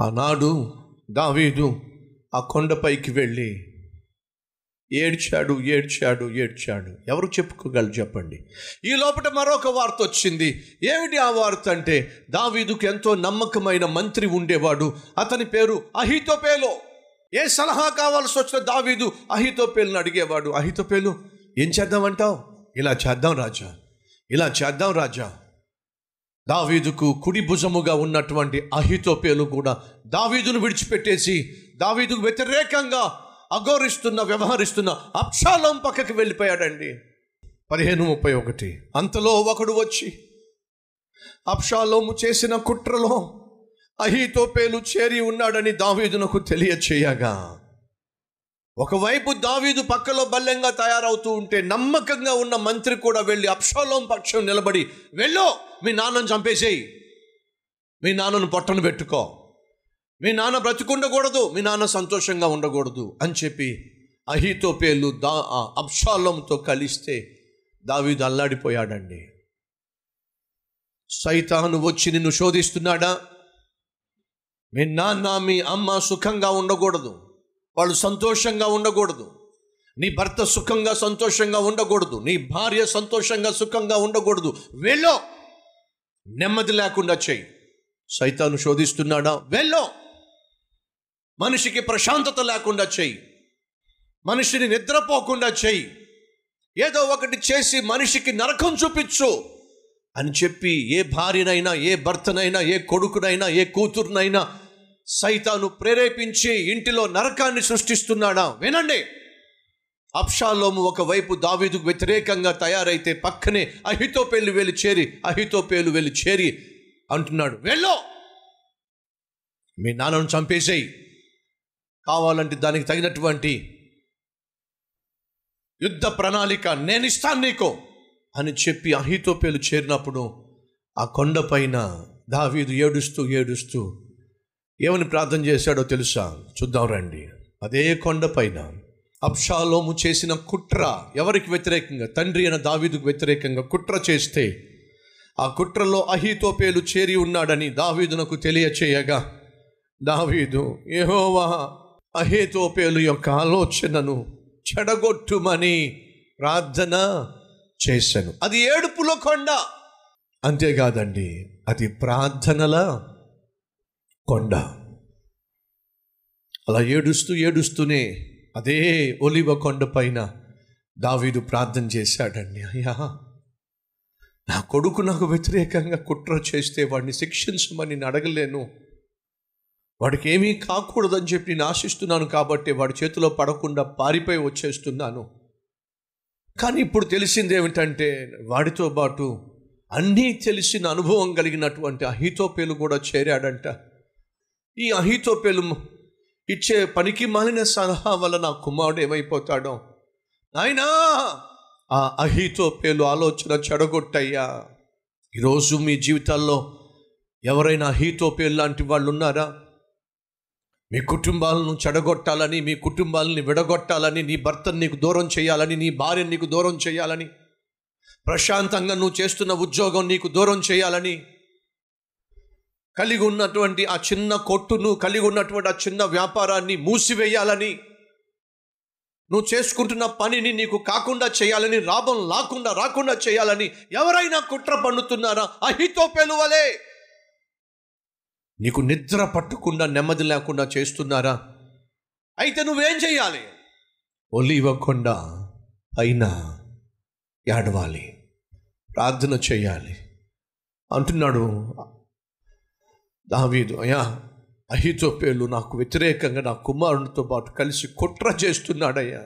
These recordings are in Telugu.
ఆనాడు దావీదు ఆ కొండపైకి వెళ్ళి ఏడ్చాడు ఏడ్చాడు ఏడ్చాడు. ఎవరు చెప్పుకోగలరు చెప్పండి. ఈ లోపల మరొక వార్త వచ్చింది. ఏమిటి ఆ వార్త అంటే దావీదుకు ఎంతో నమ్మకమైన మంత్రి ఉండేవాడు. అతని పేరు అహితోపేలో. ఏ సలహా కావాల్సి వచ్చిన దావీదు అహితోపేలుని అడిగేవాడు. అహితోపేలు ఏం చేద్దామంటావు? ఇలా చేద్దాం రాజా. ఇలా చేద్దాం రాజా. దావీదుకు కుడి భుజముగా ఉన్నటువంటి అహితోపేలు కూడా దావీదును విడిచిపెట్టేసి దావీదుకు వ్యతిరేకంగా అఘోరిస్తున్న వ్యవహరిస్తున్న అప్షాలం పక్కకి వెళ్ళిపోయాడండి. పదిహేను ముప్పై ఒకటి. అంతలో ఒకడు వచ్చి అప్షాలోము చేసిన కుట్రలో అహితోపేలు చేరి ఉన్నాడని దావీదునకు తెలియచేయగా. ఒకవైపు దావీదు పక్కలో బల్లెంగా తయారవుతూ ఉంటే నమ్మకంగా ఉన్న మంత్రి కూడా వెళ్ళి అప్షాలోం పక్షం నిలబడి వెళ్ళో మీ నాన్నను చంపేసేయి. మీ నాన్నను పొట్టను పెట్టుకో. మీ నాన్న బ్రతికుండకూడదు మీ నాన్న సంతోషంగా ఉండకూడదు అని చెప్పి అహితోపేలు దా అప్షాలంతో కలిస్తే దావీదు అల్లాడిపోయాడండి. సైతాను వచ్చి నిన్ను శోధిస్తున్నాడా? మీ నాన్న మీ అమ్మ సుఖంగా ఉండకూడదు. వాళ్ళు సంతోషంగా ఉండకూడదు. నీ భర్త సుఖంగా సంతోషంగా ఉండకూడదు. నీ భార్య సంతోషంగా సుఖంగా ఉండకూడదు. వెళ్ళో. నెమ్మది లేకుండా చెయ్యి సైతాను శోధిస్తున్నాడా? వెళ్ళో. మనిషికి ప్రశాంతత లేకుండా చెయ్యి మనిషిని నిద్రపోకుండా చెయ్యి ఏదో ఒకటి చేసి మనిషికి నరకం చూపించు అని చెప్పి ఏ భార్యనైనా ఏ భర్తనైనా ఏ కొడుకునైనా ఏ కూతురునైనా సైతాను ప్రేరేపించి ఇంటిలో నరకాన్ని సృష్టిస్తున్నాడా? వినండి. అప్షాలోము ఒకవైపు దావీదుకు వ్యతిరేకంగా తయారైతే పక్కనే అహితోపేలు వెళ్ళి చేరి అహితోపేలు వెళ్ళి చేరి అంటున్నాడు వెళ్ళో! మీ నాన్నను చంపేసేయి. కావాలంటే దానికి తగినటువంటి యుద్ధ ప్రణాళిక నేను ఇస్తాను నీకు అని చెప్పి అహితోపేలు చేరినప్పుడు ఆ కొండపైన దావీదు ఏడుస్తూ ఏడుస్తూ ఏమని ప్రార్థన చేశాడో తెలుసా? చూద్దాం రండి. అదే కొండపైన అబ్షాలోము చేసిన కుట్ర ఎవరికి వ్యతిరేకంగా? తండ్రి అయిన దావీదుకు వ్యతిరేకంగా కుట్ర చేస్తే ఆ కుట్రలో అహితోపేలు చేరి ఉన్నాడని దావీదునకు తెలియచేయగా దావీదు ఏహోవా అహేతోపేలు యొక్క ఆలోచనను చెడగొట్టుమని ప్రార్థన చేశాను. అది ఏడుపులో కొండ. అంతేకాదండి అది ప్రార్థనల కొండ. అలా ఏడుస్తూ ఏడుస్తూనే అదే ఒలివ కొండ పైన దావీదు ప్రార్థన చేశాడండి. అయ్యా నా కొడుకు నాకు వ్యతిరేకంగా కుట్ర చేస్తే వాడిని శిక్షించమని నేను అడగలేను. వాడికి ఏమీ కాకూడదని చెప్పి నేను ఆశిస్తున్నాను కాబట్టి వాడి చేతిలో పడకుండా పారిపోయి వచ్చేస్తున్నాను. కానీ ఇప్పుడు తెలిసింది ఏమిటంటే వాడితో పాటు అన్నీ తెలిసిన అనుభవం కలిగినటువంటి అహితోపేలు కూడా చేరాడంట. ఈ అహితోపేలు ఇచ్చే పనికి మాలిన సలహా వల్ల నా కుమారుడు ఏమైపోతాడో? నాయనా ఆ అహితోపేలు ఆలోచన చెడగొట్టయ్యా. ఈరోజు మీ జీవితాల్లో ఎవరైనా అహితోపేలు లాంటి వాళ్ళు ఉన్నారా? మీ కుటుంబాలను చెడగొట్టాలని మీ కుటుంబాలని విడగొట్టాలని నీ భర్తను నీకు దూరం చేయాలని నీ భార్యను నీకు దూరం చేయాలని ప్రశాంతంగా నువ్వు చేస్తున్న ఉద్యోగం నీకు దూరం చేయాలని కలిగి ఉన్నటువంటి ఆ చిన్న కొట్టును కలిగి ఉన్నటువంటి ఆ చిన్న వ్యాపారాన్ని మూసివేయాలని నువ్వు చేసుకుంటున్న పనిని నీకు కాకుండా చేయాలని లాభం లాకుండా రాకుండా చేయాలని ఎవరైనా కుట్ర పన్నుతున్నారా? అహితో పెలువలే నీకు నిద్ర పట్టకుండా నెమ్మది లేకుండా చేస్తున్నారా? అయితే నువ్వేం చేయాలి? ఓలీ ఇవ్వకుండా అయినా ఏడవాలి. ప్రార్థన చేయాలి. అంటున్నాడు దావీదు అయ్యా అహితోపేలు నాకు వ్యతిరేకంగా నా కుమారునితో పాటు కలిసి కుట్ర చేస్తున్నాడయ్యా.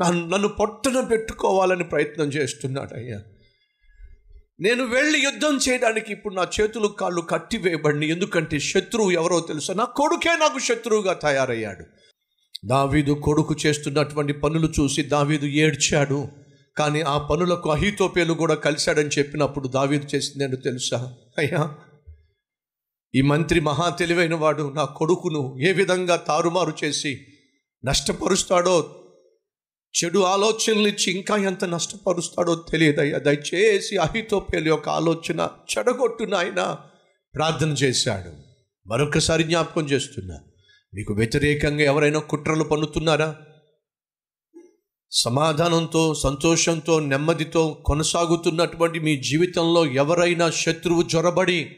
నన్ను నన్ను పొట్టన పెట్టుకోవాలని ప్రయత్నం చేస్తున్నాడయ్యా. నేను వెళ్ళి యుద్ధం చేయడానికి ఇప్పుడు నా చేతులు కాళ్ళు కట్టివేయబడి ఎందుకంటే శత్రువు ఎవరో తెలుసా? నా కొడుకే నాకు శత్రువుగా తయారయ్యాడు. దావీదు కొడుకు చేస్తున్నటువంటి పనులు చూసి దావీదు ఏడ్చాడు. కానీ ఆ పనులకు అహితోపేలు కూడా కలిశాడని చెప్పినప్పుడు దావీదు చేసింది ఏంటో తెలుసా? అయ్యా ఈ మంత్రి మహా తెలివైన వాడు నా కొడుకును ఏ విధంగా తారుమారు చేసి నష్టపరుస్తాడో చెడు ఆలోచనలు ఇచ్చి ఇంకా ఎంత నష్టపరుస్తాడో తెలియదయ్యా. దయచేసి అహితోపేలి యొక్క ఆలోచన చెడగొట్టు నాయన. ప్రార్థన చేశాడు. మరొకసారి జ్ఞాపకం చేస్తున్నా. మీకు వ్యతిరేకంగా ఎవరైనా కుట్రలు పన్నుతున్నారా? సమాధానంతో సంతోషంతో నెమ్మదితో కొనసాగుతున్నటువంటి మీ జీవితంలో ఎవరైనా శత్రువు జొరబడి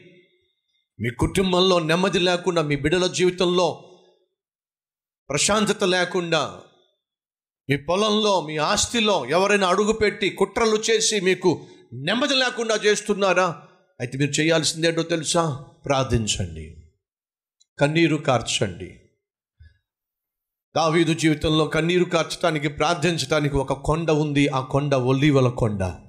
మీ కుటుంబంలో నెమ్మది లేకుండా మీ బిడ్డల జీవితంలో ప్రశాంతత లేకుండా మీ పొలంలో మీ ఆస్తిలో ఎవరైనా అడుగుపెట్టి కుట్రలు చేసి మీకు నెమ్మది లేకుండా చేస్తున్నారా? అయితే మీరు చేయాల్సిందేంటో తెలుసా? ప్రార్థించండి. కన్నీరు కార్చండి. దావీదు జీవితంలో కన్నీరు కార్చడానికి ప్రార్థించడానికి ఒక కొండ ఉంది. ఆ కొండ ఒలివల కొండ.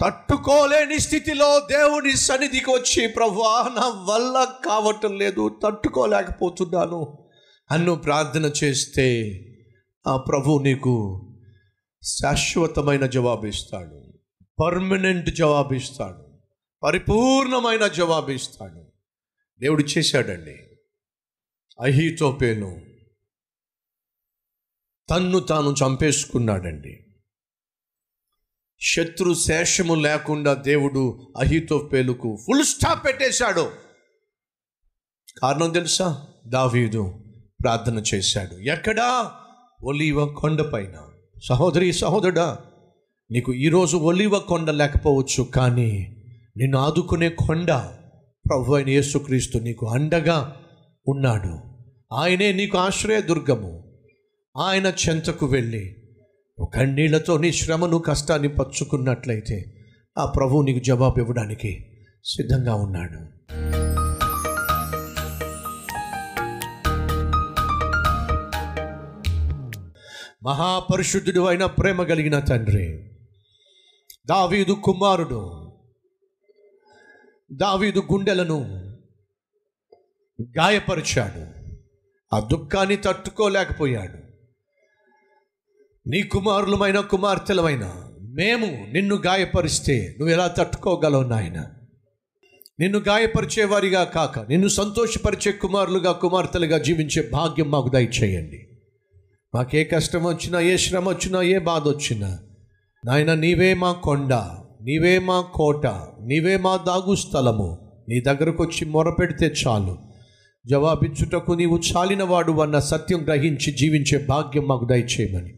తట్టుకోలేని స్థితిలో దేవుని సన్నిధికి వచ్చి ప్రభా నా వల్ల కావటం లేదు తట్టుకోలేకపోతున్నాను అన్ను ప్రార్థన చేస్తే ఆ ప్రభు నీకు శాశ్వతమైన జవాబిస్తాడు. పర్మనెంట్ జవాబిస్తాడు. పరిపూర్ణమైన జవాబిస్తాడు. దేవుడు చేశాడండి. అహీతోపేను. తన్ను తాను చంపేసుకున్నాడండి. శత్రు శేషము లేకుండా దేవుడు అహితోపేలుకు ఫుల్ స్టాప్ పెట్టేశాడు. కారణం తెలుసా? దావీదు ప్రార్థన చేశాడు. ఎక్కడా? ఒలీవ కొండపైన సహోదరి సహోదరుడా నీకు ఈరోజు ఒలివ కొండ లేకపోవచ్చు కానీ నిన్ను ఆదుకునే కొండ ప్రభు అయిన యేసుక్రీస్తు నీకు అండగా ఉన్నాడు. ఆయనే నీకు ఆశ్రయ దుర్గము ఆయన చెంతకు వెళ్ళి కన్నీళ్ళతో నీ శ్రమను కష్టాన్ని పచ్చుకున్నట్లయితే ఆ ప్రభువు నీకు జవాబు ఇవ్వడానికి సిద్ధంగా ఉన్నాడు. మహాపరిశుద్ధుడు అయిన ప్రేమ కలిగిన తండ్రి దావీదు కుమారుడు దావీదు గుండెలను గాయపరిచాడు. ఆ దుఃఖాన్ని తట్టుకోలేకపోయాడు. నీ కుమారులమైన కుమార్తెలమైన మేము నిన్ను గాయపరిస్తే నువ్వు ఎలా తట్టుకోగలవు నాయన? నిన్ను గాయపరిచేవారిగా కాక నిన్ను సంతోషపరిచే కుమారులుగా కుమార్తెలుగా జీవించే భాగ్యం మాకు దయచేయండి. మాకే కష్టం వచ్చినా ఏ శ్రమ వచ్చినా ఏ బాధ వచ్చినా నాయన నీవే మా కొండ నీవే మా కోట నీవే మా దాగు స్థలము. నీ దగ్గరకు వచ్చి మొరపెడితే చాలు. జవాబిచ్చుటకు నీవు చాలినవాడు అన్న సత్యం గ్రహించి జీవించే భాగ్యం మాకు దయచేయమని.